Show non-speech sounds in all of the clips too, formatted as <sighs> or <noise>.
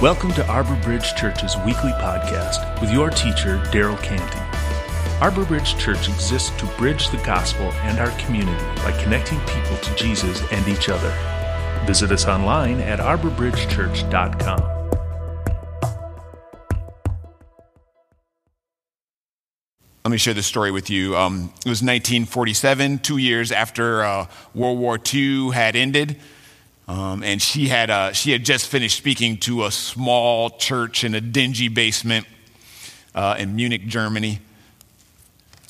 Welcome to Arbor Bridge Church's weekly podcast with your teacher, Daryl Canty. Arbor Bridge Church exists to bridge the gospel and our community by connecting people to Jesus and each other. Visit us online at arborbridgechurch.com. Let me share this story with you. Um, it was 1947, two years after uh, World War II had ended. Um, and she had, uh, she had just finished speaking to a small church in a dingy basement uh, in Munich, Germany.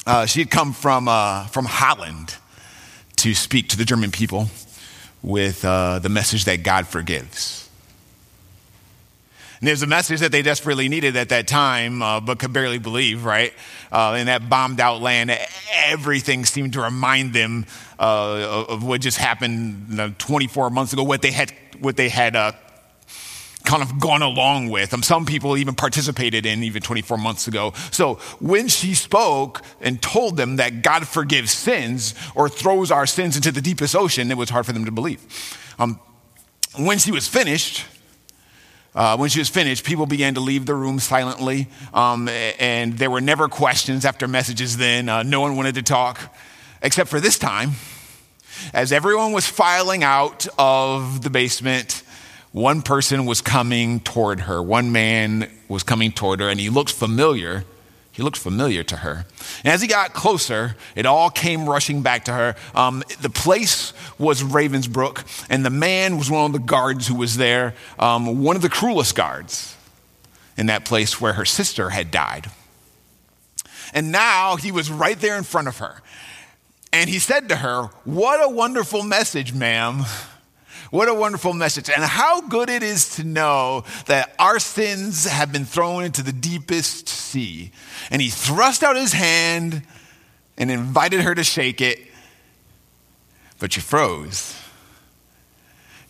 Uh, she had come from, uh, from Holland to speak to the German people with uh, the message that God forgives. And there's a message that they desperately needed at that time, uh, but could barely believe, right? Uh, in that bombed out land, everything seemed to remind them uh, of what just happened you know, 24 months ago, what they had, what they had uh, kind of gone along with. Um, some people even participated in even 24 months ago. So when she spoke and told them that God forgives sins or throws our sins into the deepest ocean, it was hard for them to believe. Um, when she was finished, uh, when she was finished, people began to leave the room silently, um, and there were never questions after messages then. Uh, no one wanted to talk, except for this time. As everyone was filing out of the basement, one person was coming toward her. One man was coming toward her, and he looked familiar. He looked familiar to her. And as he got closer, it all came rushing back to her. Um, the place was Ravensbrück, and the man was one of the guards who was there, um, one of the cruelest guards in that place where her sister had died. And now he was right there in front of her. And he said to her, What a wonderful message, ma'am. What a wonderful message. And how good it is to know that our sins have been thrown into the deepest sea. And he thrust out his hand and invited her to shake it, but she froze.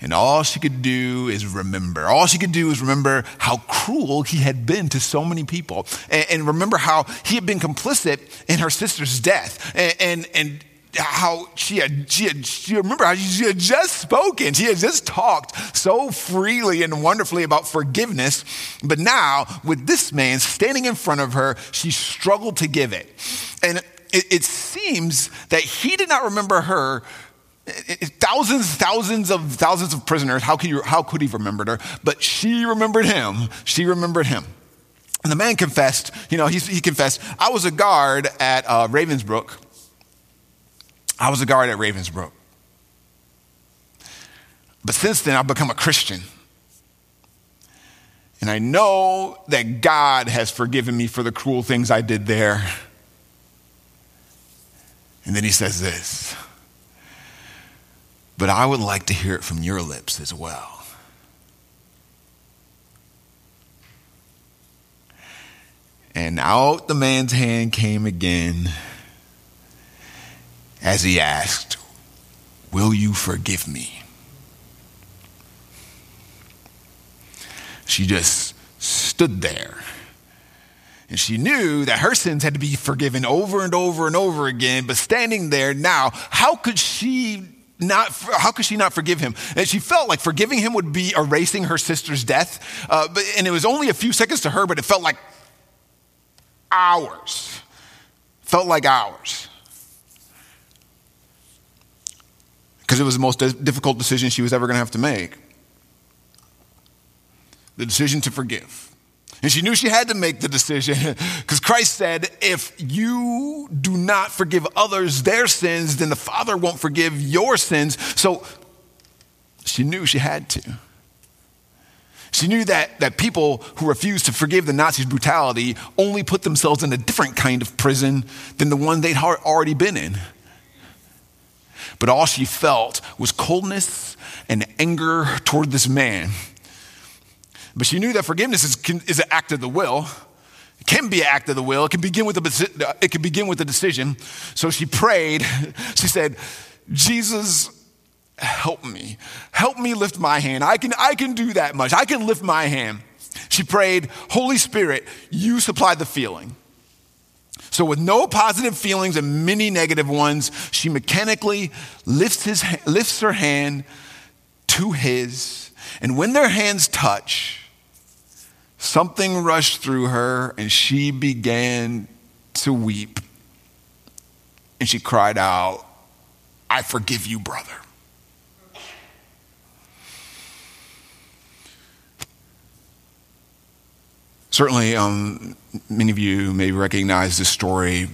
And all she could do is remember. All she could do is remember how cruel he had been to so many people. And, and remember how he had been complicit in her sister's death. And, and, and how she had, she had, she remember how she had just spoken. She had just talked so freely and wonderfully about forgiveness. But now, with this man standing in front of her, she struggled to give it. And it, it seems that he did not remember her. Thousands, thousands of thousands of prisoners. How could, you, how could he remembered her? But she remembered him. She remembered him. And the man confessed, you know, he, he confessed, I was a guard at uh, Ravensbrück I was a guard at Ravensbrück. But since then, I've become a Christian. And I know that God has forgiven me for the cruel things I did there. And then he says this But I would like to hear it from your lips as well. And out the man's hand came again as he asked, Will you forgive me? She just stood there. And she knew that her sins had to be forgiven over and over and over again. But standing there now, how could she not, how could she not forgive him? And she felt like forgiving him would be erasing her sister's death. Uh, but, and it was only a few seconds to her, but it felt like hours. Felt like hours. Because it was the most difficult decision she was ever going to have to make the decision to forgive. And she knew she had to make the decision <laughs> because Christ said, if you do not forgive others their sins, then the Father won't forgive your sins. So she knew she had to. She knew that, that people who refused to forgive the Nazis' brutality only put themselves in a different kind of prison than the one they'd already been in. But all she felt was coldness and anger toward this man. But she knew that forgiveness is, is an act of the will. It can be an act of the will. It can begin with a, uh, it can begin with a decision. So she prayed. <laughs> She said, Jesus, help me. Help me lift my hand. I can, I can do that much. I can lift my hand. She prayed, Holy Spirit, you supply the feeling. So, with no positive feelings and many negative ones, she mechanically lifts, his, lifts her hand to his. And when their hands touch, something rushed through her and she began to weep. And she cried out, I forgive you, brother. Certainly, um, many of you may recognize this story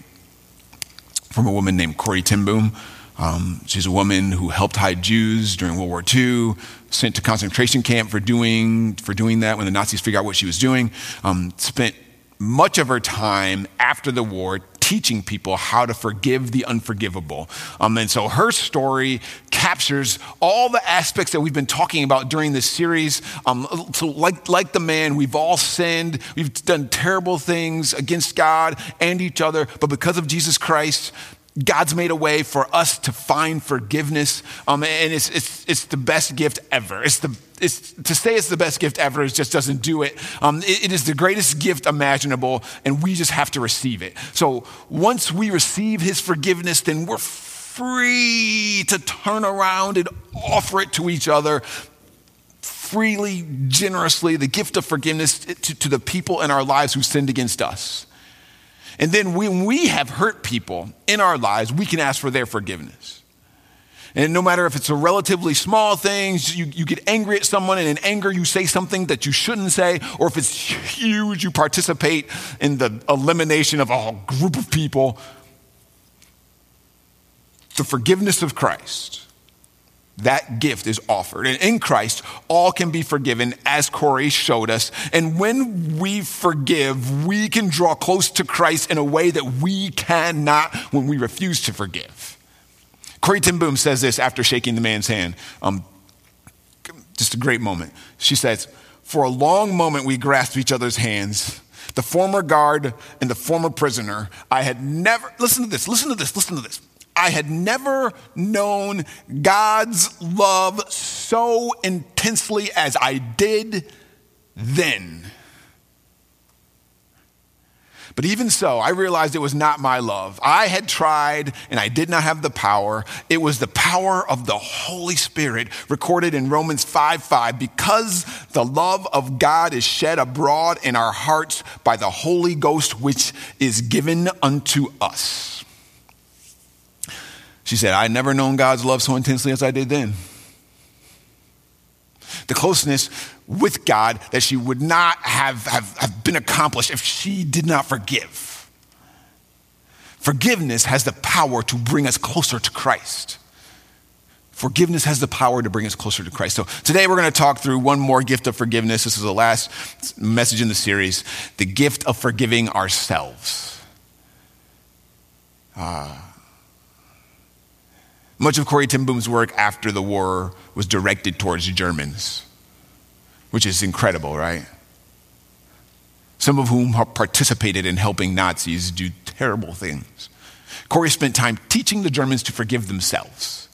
from a woman named Corrie ten Boom. Um, she's a woman who helped hide Jews during World War II, sent to concentration camp for doing, for doing that when the Nazis figured out what she was doing. Um, spent much of her time after the war teaching people how to forgive the unforgivable. Um, and so her story captures all the aspects that we've been talking about during this series. Um, so, like, like the man, we've all sinned, we've done terrible things against God and each other, but because of Jesus Christ, God's made a way for us to find forgiveness, um, and it's, it's, it's the best gift ever. It's the, it's, to say it's the best gift ever just doesn't do it. Um, it. It is the greatest gift imaginable, and we just have to receive it. So once we receive His forgiveness, then we're free to turn around and offer it to each other freely, generously, the gift of forgiveness to, to the people in our lives who sinned against us. And then when we have hurt people in our lives, we can ask for their forgiveness. And no matter if it's a relatively small thing, you, you get angry at someone, and in anger, you say something that you shouldn't say, or if it's huge, you participate in the elimination of a whole group of people. The forgiveness of Christ that gift is offered. And in Christ, all can be forgiven, as Corrie showed us. And when we forgive, we can draw close to Christ in a way that we cannot when we refuse to forgive. Corrie ten Boom says this after shaking the man's hand. Um, just a great moment. She says, For a long moment, we grasped each other's hands. The former guard and the former prisoner, I had never, listen to this, listen to this, listen to this. I had never known God's love so intensely as I did then. But even so, I realized it was not my love. I had tried and I did not have the power. It was the power of the Holy Spirit recorded in Romans 5 5. Because the love of God is shed abroad in our hearts by the Holy Ghost, which is given unto us. She said, I had never known God's love so intensely as I did then. The closeness with God that she would not have, have, have been accomplished if she did not forgive. Forgiveness has the power to bring us closer to Christ. Forgiveness has the power to bring us closer to Christ. So today we're going to talk through one more gift of forgiveness. This is the last message in the series the gift of forgiving ourselves. Uh, much of Corrie ten work after the war was directed towards Germans, which is incredible, right? Some of whom participated in helping Nazis do terrible things. Corrie spent time teaching the Germans to forgive themselves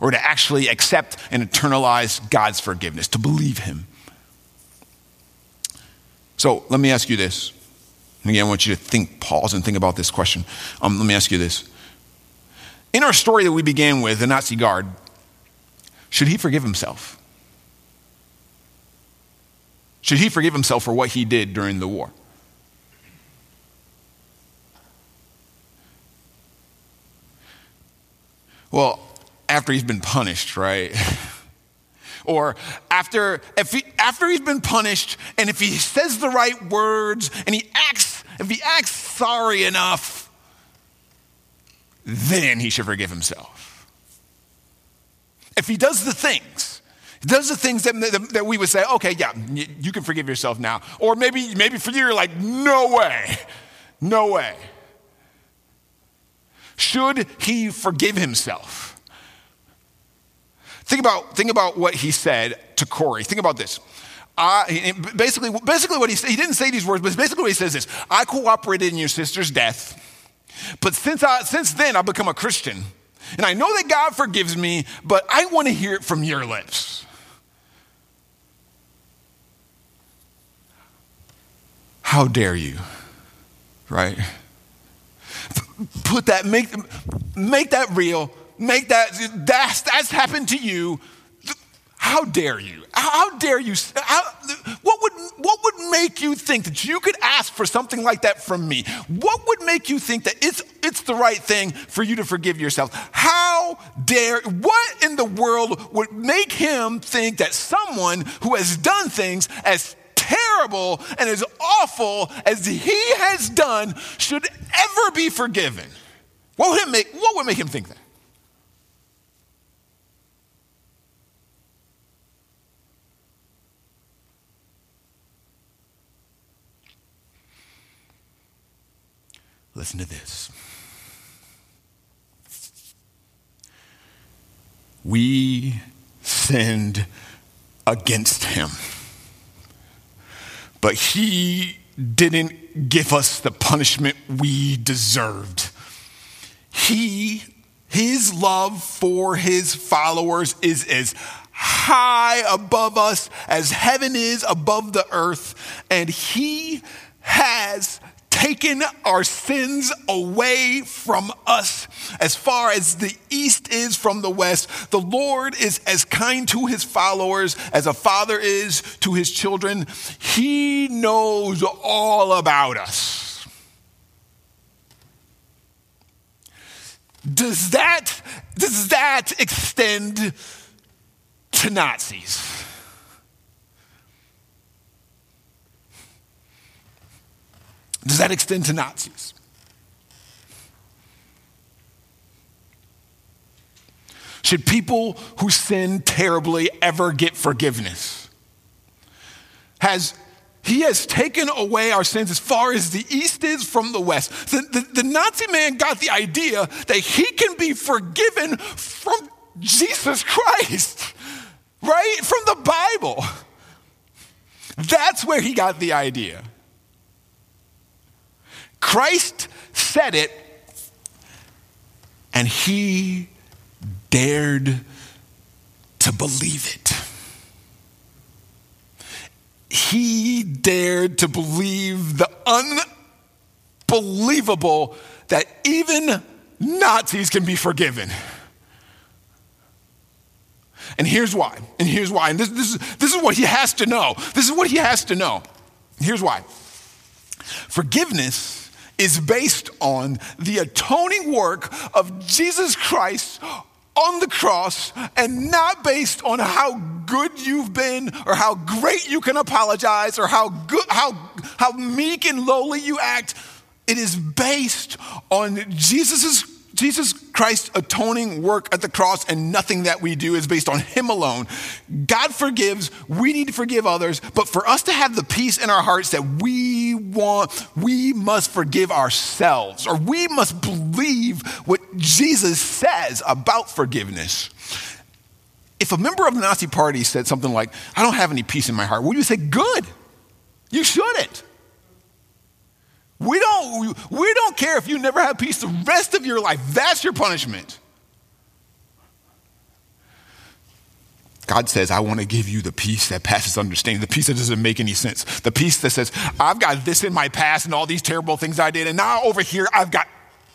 or to actually accept and internalize God's forgiveness, to believe Him. So let me ask you this. Again, I want you to think, pause, and think about this question. Um, let me ask you this in our story that we began with, the Nazi guard, should he forgive himself? Should he forgive himself for what he did during the war? Well, after he's been punished, right? <laughs> or after, if he, after he's been punished, and if he says the right words and he acts, if he acts sorry enough, then he should forgive himself. If he does the things, does the things that, that, we would say, okay, yeah, you can forgive yourself now. Or maybe, maybe for you, you're like, no way, no way. Should he forgive himself? Think about, think about what he said to Corrie. Think about this. I, basically, basically, what he said, he didn't say these words, but basically what he says is, I cooperated in your sister's death. But since, I, since then, I've become a Christian. And I know that God forgives me, but I want to hear it from your lips. How dare you? Right? Put that, make, make that real. Make that, that's, that's happened to you. How dare you? How dare you? How, what, would, what would make you think that you could ask for something like that from me? What would make you think that it's, it's the right thing for you to forgive yourself? How dare, what in the world would make him think that someone who has done things as terrible and as awful as he has done should ever be forgiven? What would, it make, what would make him think that? Listen to this. We sinned against him, but he didn't give us the punishment we deserved. He, his love for his followers is as high above us as heaven is above the earth, and he has taken our sins away from us as far as the east is from the west. The Lord is as kind to his followers as a father is to his children. He knows all about us. Does that, does that extend to Nazis? Does that extend to Nazis? Should people who sin terribly ever get forgiveness? Has he has taken away our sins as far as the east is from the west. The, the, the, Nazi man got the idea that he can be forgiven from Jesus Christ, right? From the Bible. That's where he got the idea. Christ said it, and he dared to believe it. He dared to believe the unbelievable that even Nazis can be forgiven. And here's why. And here's why. And this, this, is, this is what he has to know. This is what he has to know. Here's why. Forgiveness is based on the atoning work of Jesus Christ on the cross and not based on how good you've been or how great you can apologize or how good how how meek and lowly you act. It is based on Jesus's Jesus Christ's atoning work at the cross and nothing that we do is based on Him alone. God forgives, we need to forgive others, but for us to have the peace in our hearts that we want, we must forgive ourselves, or we must believe what Jesus says about forgiveness. If a member of the Nazi party said something like, I don't have any peace in my heart, would you say, Good, you shouldn't. We don't, we don't care if you never have peace the rest of your life. That's your punishment. God says, I want to give you the peace that passes understanding, the peace that doesn't make any sense, the peace that says, I've got this in my past and all these terrible things I did, and now over here I've got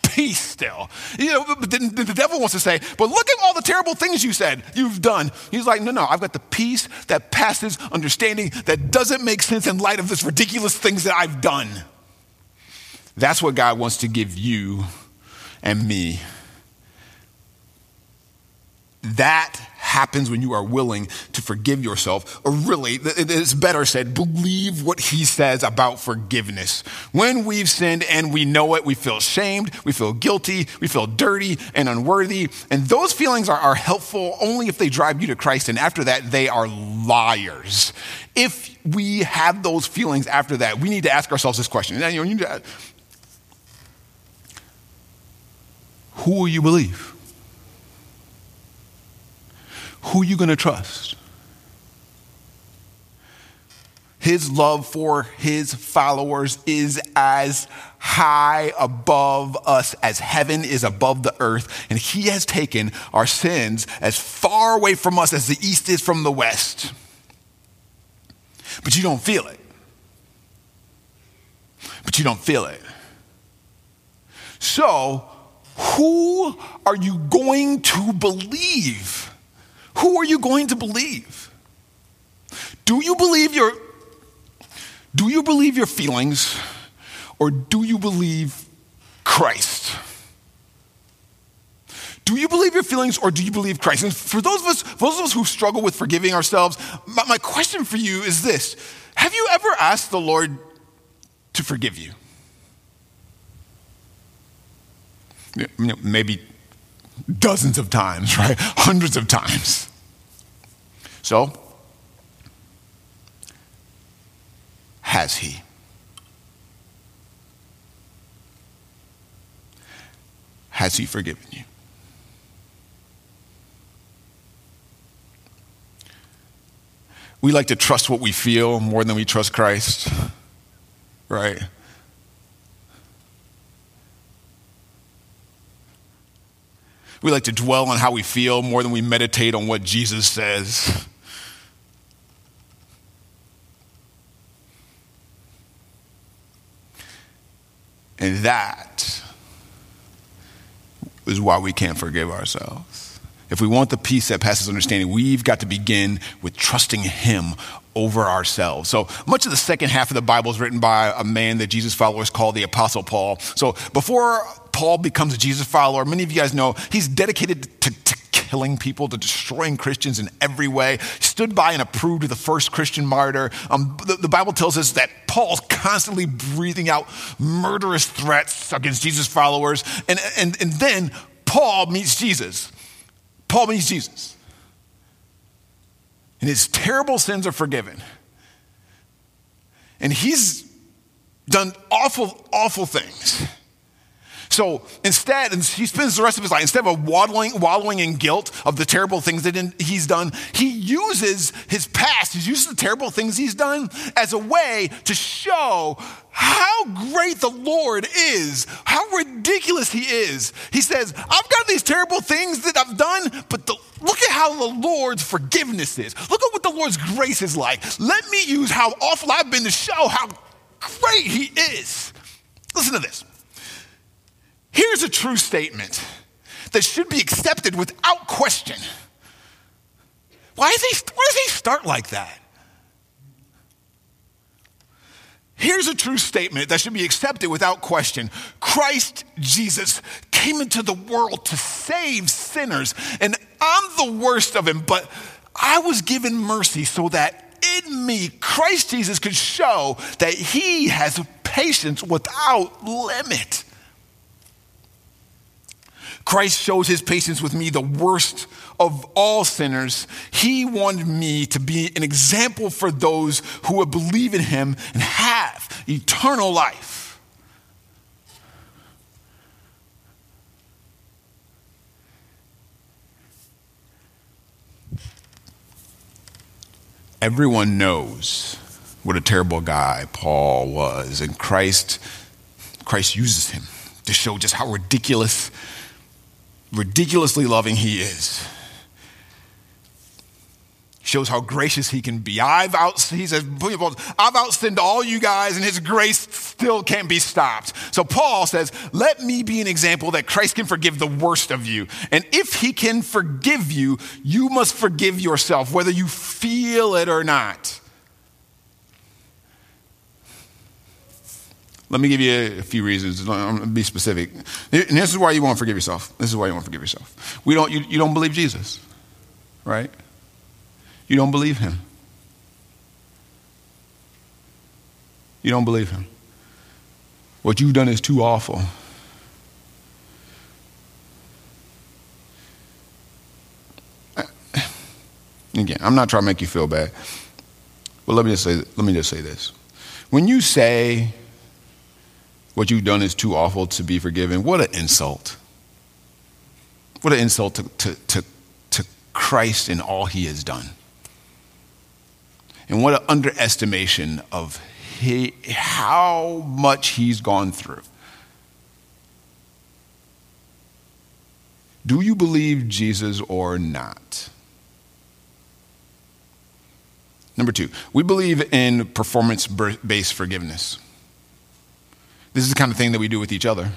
peace still. You know, but then the devil wants to say, but look at all the terrible things you said, you've done. He's like, no, no, I've got the peace that passes understanding that doesn't make sense in light of this ridiculous things that I've done. That's what God wants to give you and me. That happens when you are willing to forgive yourself, or really, it's better said, believe what he says about forgiveness. When we've sinned and we know it, we feel shamed, we feel guilty, we feel dirty and unworthy. And those feelings are, are helpful only if they drive you to Christ, and after that, they are liars. If we have those feelings after that, we need to ask ourselves this question. You need to, who will you believe? Who are you going to trust? His love for his followers is as high above us as heaven is above the earth. And he has taken our sins as far away from us as the east is from the west. But you don't feel it. But you don't feel it. So, who are you going to believe? Who are you going to believe? Do you believe your Do you believe your feelings or do you believe Christ? Do you believe your feelings or do you believe Christ? And for those of us, those of us who struggle with forgiving ourselves, my, my question for you is this Have you ever asked the Lord to forgive you? Maybe dozens of times, <laughs> right? Hundreds of times. So, has he? Has he forgiven you? We like to trust what we feel more than we trust Christ, <laughs> right? We like to dwell on how we feel more than we meditate on what Jesus says. And that is why we can't forgive ourselves. If we want the peace that passes understanding, we've got to begin with trusting Him over ourselves. So much of the second half of the Bible is written by a man that Jesus followers call the Apostle Paul. So before Paul becomes a Jesus follower, many of you guys know he's dedicated to, to killing people, to destroying Christians in every way. Stood by and approved of the first Christian martyr. Um, the, the Bible tells us that Paul's constantly breathing out murderous threats against Jesus followers. And, and, and then Paul meets Jesus. Paul meets Jesus. And his terrible sins are forgiven. And he's done awful, awful things. So instead, and he spends the rest of his life, instead of wallowing, wallowing in guilt of the terrible things that he's done, he uses his past, he uses the terrible things he's done as a way to show how great the Lord is, how ridiculous he is. He says, I've got these terrible things that I've done, but the, look at how the Lord's forgiveness is. Look at what the Lord's grace is like. Let me use how awful I've been to show how great he is. Listen to this. Here's a true statement that should be accepted without question. Why does he, why does he start like that? Here's a true statement that should be accepted without question Christ Jesus came into the world to save sinners, and I'm the worst of them, but I was given mercy so that in me, Christ Jesus could show that he has patience without limit. Christ shows his patience with me, the worst of all sinners. He wanted me to be an example for those who would believe in him and have eternal life. Everyone knows what a terrible guy Paul was, and Christ, Christ uses him to show just how ridiculous ridiculously loving he is. Shows how gracious he can be. I've out, he says, I've outsinned all you guys, and his grace still can't be stopped. So Paul says, Let me be an example that Christ can forgive the worst of you. And if he can forgive you, you must forgive yourself, whether you feel it or not. Let me give you a few reasons. Be specific. And this is why you won't forgive yourself. This is why you won't forgive yourself. We don't, you, you don't believe Jesus, right? You don't believe him. You don't believe him. What you've done is too awful. Again, I'm not trying to make you feel bad, but let me just say, let me just say this. When you say what you've done is too awful to be forgiven. What an insult. What an insult to, to, to, to Christ and all he has done. And what an underestimation of he, how much he's gone through. Do you believe Jesus or not? Number two, we believe in performance based forgiveness. This is the kind of thing that we do with each other.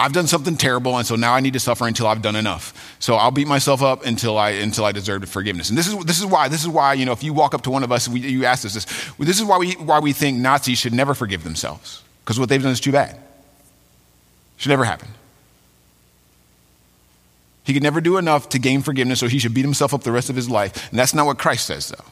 I've done something terrible, and so now I need to suffer until I've done enough. So I'll beat myself up until I until I deserve forgiveness. And this is this is why this is why you know if you walk up to one of us, we, you ask us this. This is why we why we think Nazis should never forgive themselves because what they've done is too bad. Should never happen. He could never do enough to gain forgiveness, so he should beat himself up the rest of his life. And that's not what Christ says, though.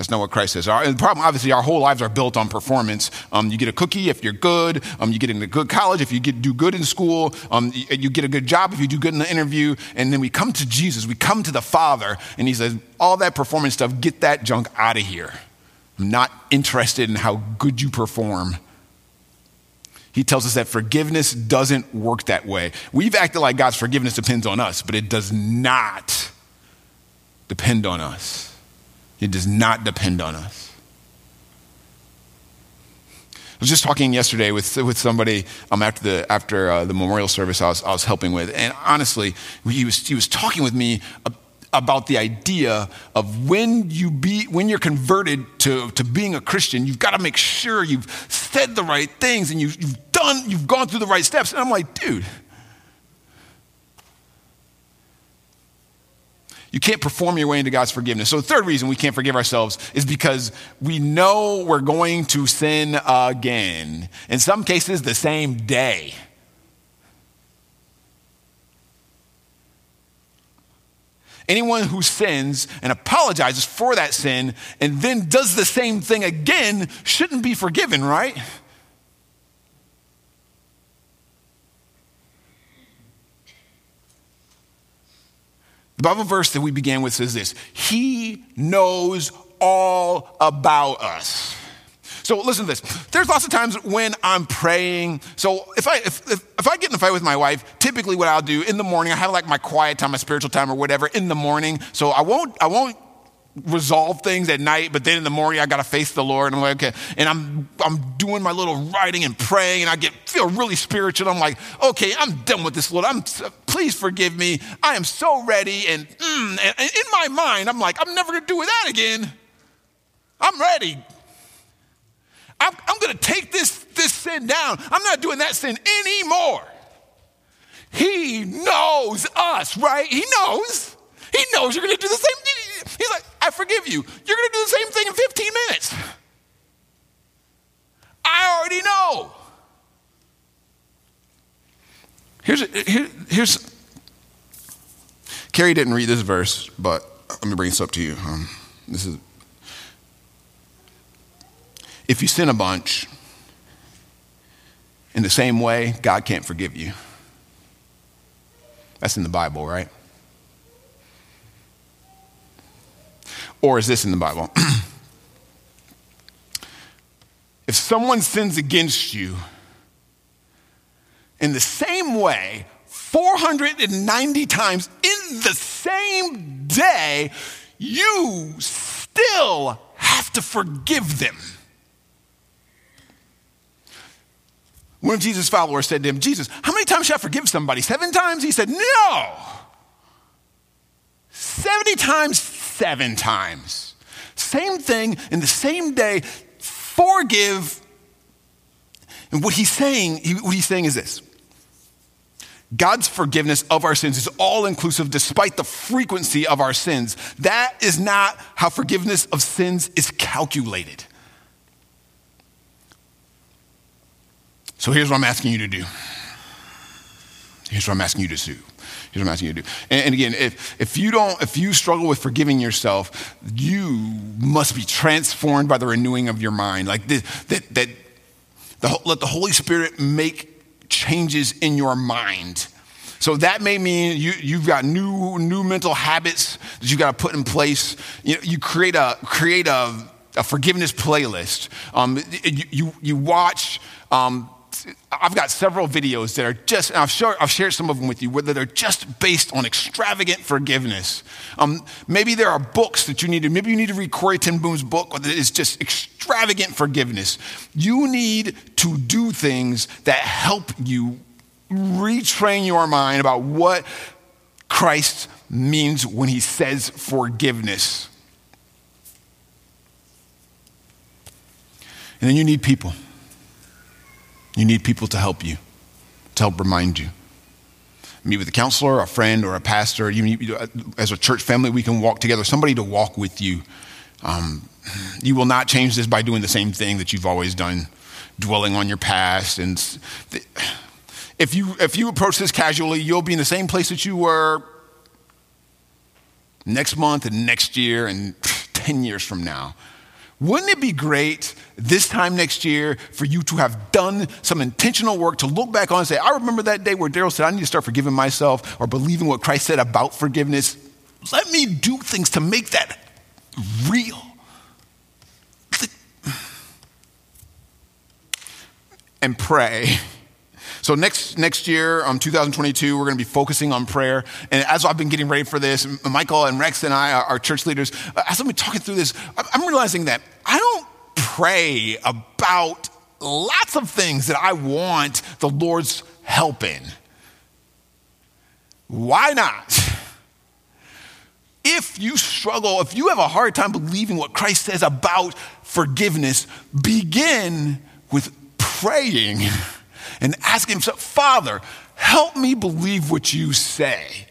That's not what Christ says. Our, the problem, obviously, our whole lives are built on performance. Um, you get a cookie if you're good. Um, you get into good college if you get, do good in school. Um, you, you, get a good job if you do good in the interview. And then we come to Jesus. We come to the Father, and He says, all that performance stuff, get that junk out of here. I'm not interested in how good you perform. He tells us that forgiveness doesn't work that way. We've acted like God's forgiveness depends on us, but it does not depend on us. It does not depend on us. I was just talking yesterday with, with somebody um, after, the, after uh, the memorial service I was, I was helping with, and honestly, he was, he was talking with me about the idea of when you be when you're converted to, to being a Christian, you've got to make sure you've said the right things and you've, you've done, you've gone through the right steps. And I'm like, dude, you can't perform your way into God's forgiveness. So the third reason we can't forgive ourselves is because we know we're going to sin again. In some cases, the same day. Anyone who sins and apologizes for that sin and then does the same thing again shouldn't be forgiven, right? The Bible verse that we began with says this He knows all about us. So listen to this. There's lots of times when I'm praying. So if I if, if, if, I get in a fight with my wife, typically what I'll do in the morning, I have like my quiet time, my spiritual time, or whatever in the morning. So I won't I won't resolve things at night, but then in the morning I gotta face the Lord. And I'm like, okay, and I'm I'm doing my little writing and praying, and I get feel really spiritual. I'm like, okay, I'm done with this, Lord. I'm please forgive me. I am so ready, and, mm, and in my mind, I'm like, I'm never gonna do that again. I'm ready. I'm, I'm gonna take this this sin down. I'm not doing that sin anymore. He knows us, right? He knows. He knows you're gonna do the same thing. Forgive you. You're going to do the same thing in 15 minutes. I already know. Here's, here, here's, Carrie didn't read this verse, but let me bring this up to you. Um, this is, if you sin a bunch, in the same way, God can't forgive you. That's in the Bible, right? Or is this in the Bible? <clears throat> if someone sins against you, in the same way, 490 times in the same day, you still have to forgive them. One of Jesus' followers said to him, Jesus, how many times should I forgive somebody? Seven times? He said, No. 70 times seven times. Same thing in the same day, forgive. And what he's saying, what he's saying is this. God's forgiveness of our sins is all inclusive despite the frequency of our sins. That is not how forgiveness of sins is calculated. So here's what I'm asking you to do. Here's what I'm asking you to do. Here's what I'm asking you to do. And, and, again, if, if you don't, if you struggle with forgiving yourself, you must be transformed by the renewing of your mind. Like the, that, that the, let the Holy Spirit make changes in your mind. So that may mean you, you've got new, new mental habits that you've got to put in place. You, know, you create a, create a, a forgiveness playlist. Um, you, you, you watch um, I've got several videos that are just, I've, shared, I've shared some of them with you, whether they're just based on extravagant forgiveness. Um, maybe there are books that you need to, maybe you need to read Corrie ten Boom's book that is just extravagant forgiveness. You need to do things that help you retrain your mind about what Christ means when he says forgiveness. And then you need people. You need people to help you, to help remind you. Meet with a counselor, a friend, or a pastor. You, as a church family, we can walk together. Somebody to walk with you. Um, you will not change this by doing the same thing that you've always done, dwelling on your past. And if you if you approach this casually, you'll be in the same place that you were next month and next year and 10 years from now. Wouldn't it be great this time next year for you to have done some intentional work to look back on and say, I remember that day where Daryl said, I need to start forgiving myself or believing what Christ said about forgiveness. Let me do things to make that real. <sighs> And pray so next next year, um, 2022, we're going to be focusing on prayer. And as I've been getting ready for this, Michael and Rex and I, our church leaders, uh, as I've been talking through this, I'm realizing that I don't pray about lots of things that I want the Lord's help in. Why not? If you struggle, if you have a hard time believing what Christ says about forgiveness, begin with praying <laughs> and ask himself, Father, help me believe what you say.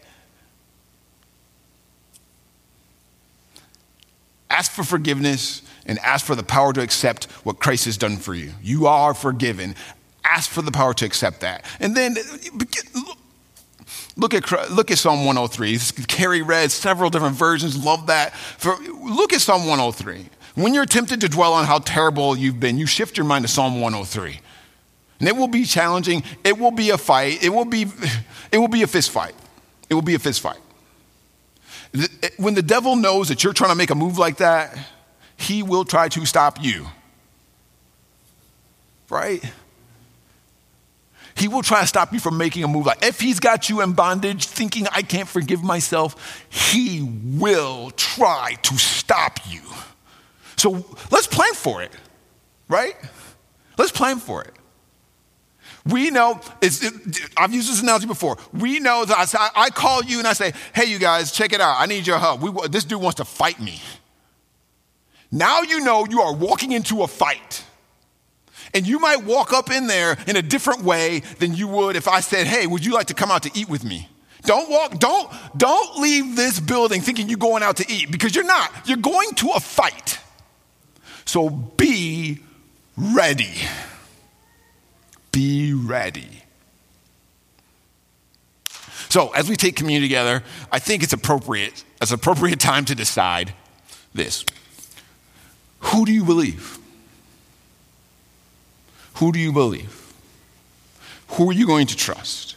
Ask for forgiveness and ask for the power to accept what Christ has done for you. You are forgiven. Ask for the power to accept that. And then look at, look at Psalm 103. Carrie read several different versions, love that. For, look at Psalm 103. When you're tempted to dwell on how terrible you've been, you shift your mind to Psalm 103. And it will be challenging. It will be a fight. It will be, <sighs> it will be a fist fight. It will be a fist fight. When the devil knows that you're trying to make a move like that, he will try to stop you. Right? He will try to stop you from making a move like if he's got you in bondage thinking I can't forgive myself, he will try to stop you. So let's plan for it. Right? Let's plan for it. We know, it, I've used this analogy before. We know that I, I, call you and I say, hey, you guys, check it out. I need your help. We, this dude wants to fight me. Now you know you are walking into a fight. And you might walk up in there in a different way than you would if I said, hey, would you like to come out to eat with me? Don't walk, don't, don't leave this building thinking you're going out to eat because you're not. You're going to a fight. So be ready. Be ready. So, as we take communion together, I think it's appropriate, it's appropriate time to decide this. Who do you believe? Who do you believe? Who are you going to trust?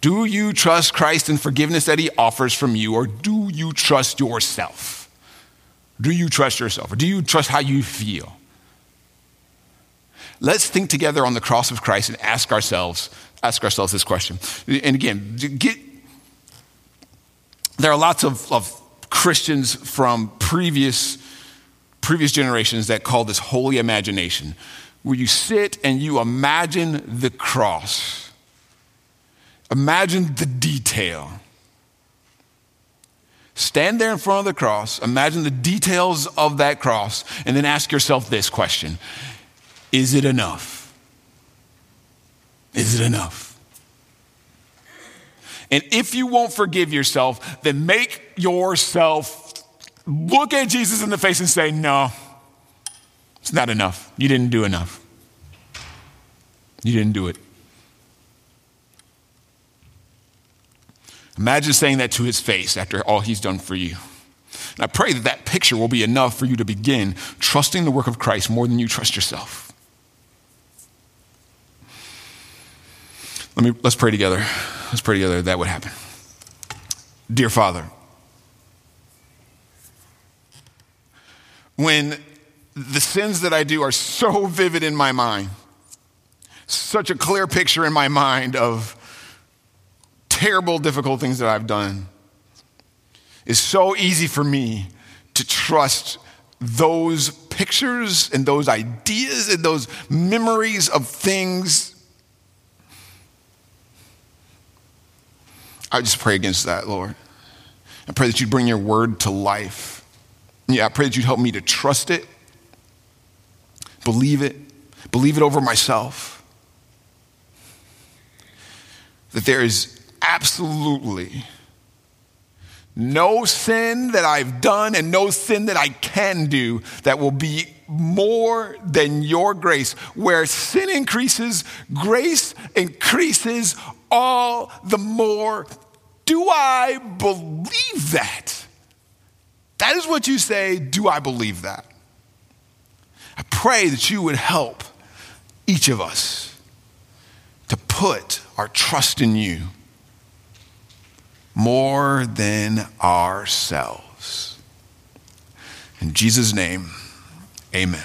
Do you trust Christ and forgiveness that he offers from you, or do you trust yourself? Do you trust yourself, or do you trust how you feel? Let's think together on the cross of Christ and ask ourselves, ask ourselves this question. And again, get, there are lots of, of Christians from previous, previous generations that call this holy imagination, where you sit and you imagine the cross. Imagine the detail. Stand there in front of the cross, imagine the details of that cross, and then ask yourself this question is it enough? Is it enough? And if you won't forgive yourself, then make yourself look at Jesus in the face and say, No, it's not enough. You didn't do enough. You didn't do it. Imagine saying that to his face after all he's done for you. And I pray that that picture will be enough for you to begin trusting the work of Christ more than you trust yourself. Let me let's pray together. Let's pray together that would happen. Dear Father, when the sins that I do are so vivid in my mind, such a clear picture in my mind of terrible, difficult things that I've done, it's so easy for me to trust those pictures and those ideas and those memories of things I just pray against that, Lord. I pray that you'd bring your word to life. Yeah, I pray that you'd help me to trust it, believe it, believe it over myself. that there is absolutely no sin that I've done and no sin that I can do that will be more than your grace. Where sin increases, grace increases all the more. Do I believe that? That is what you say. Do I believe that? I pray that you would help each of us to put our trust in you more than ourselves. In Jesus' name, amen.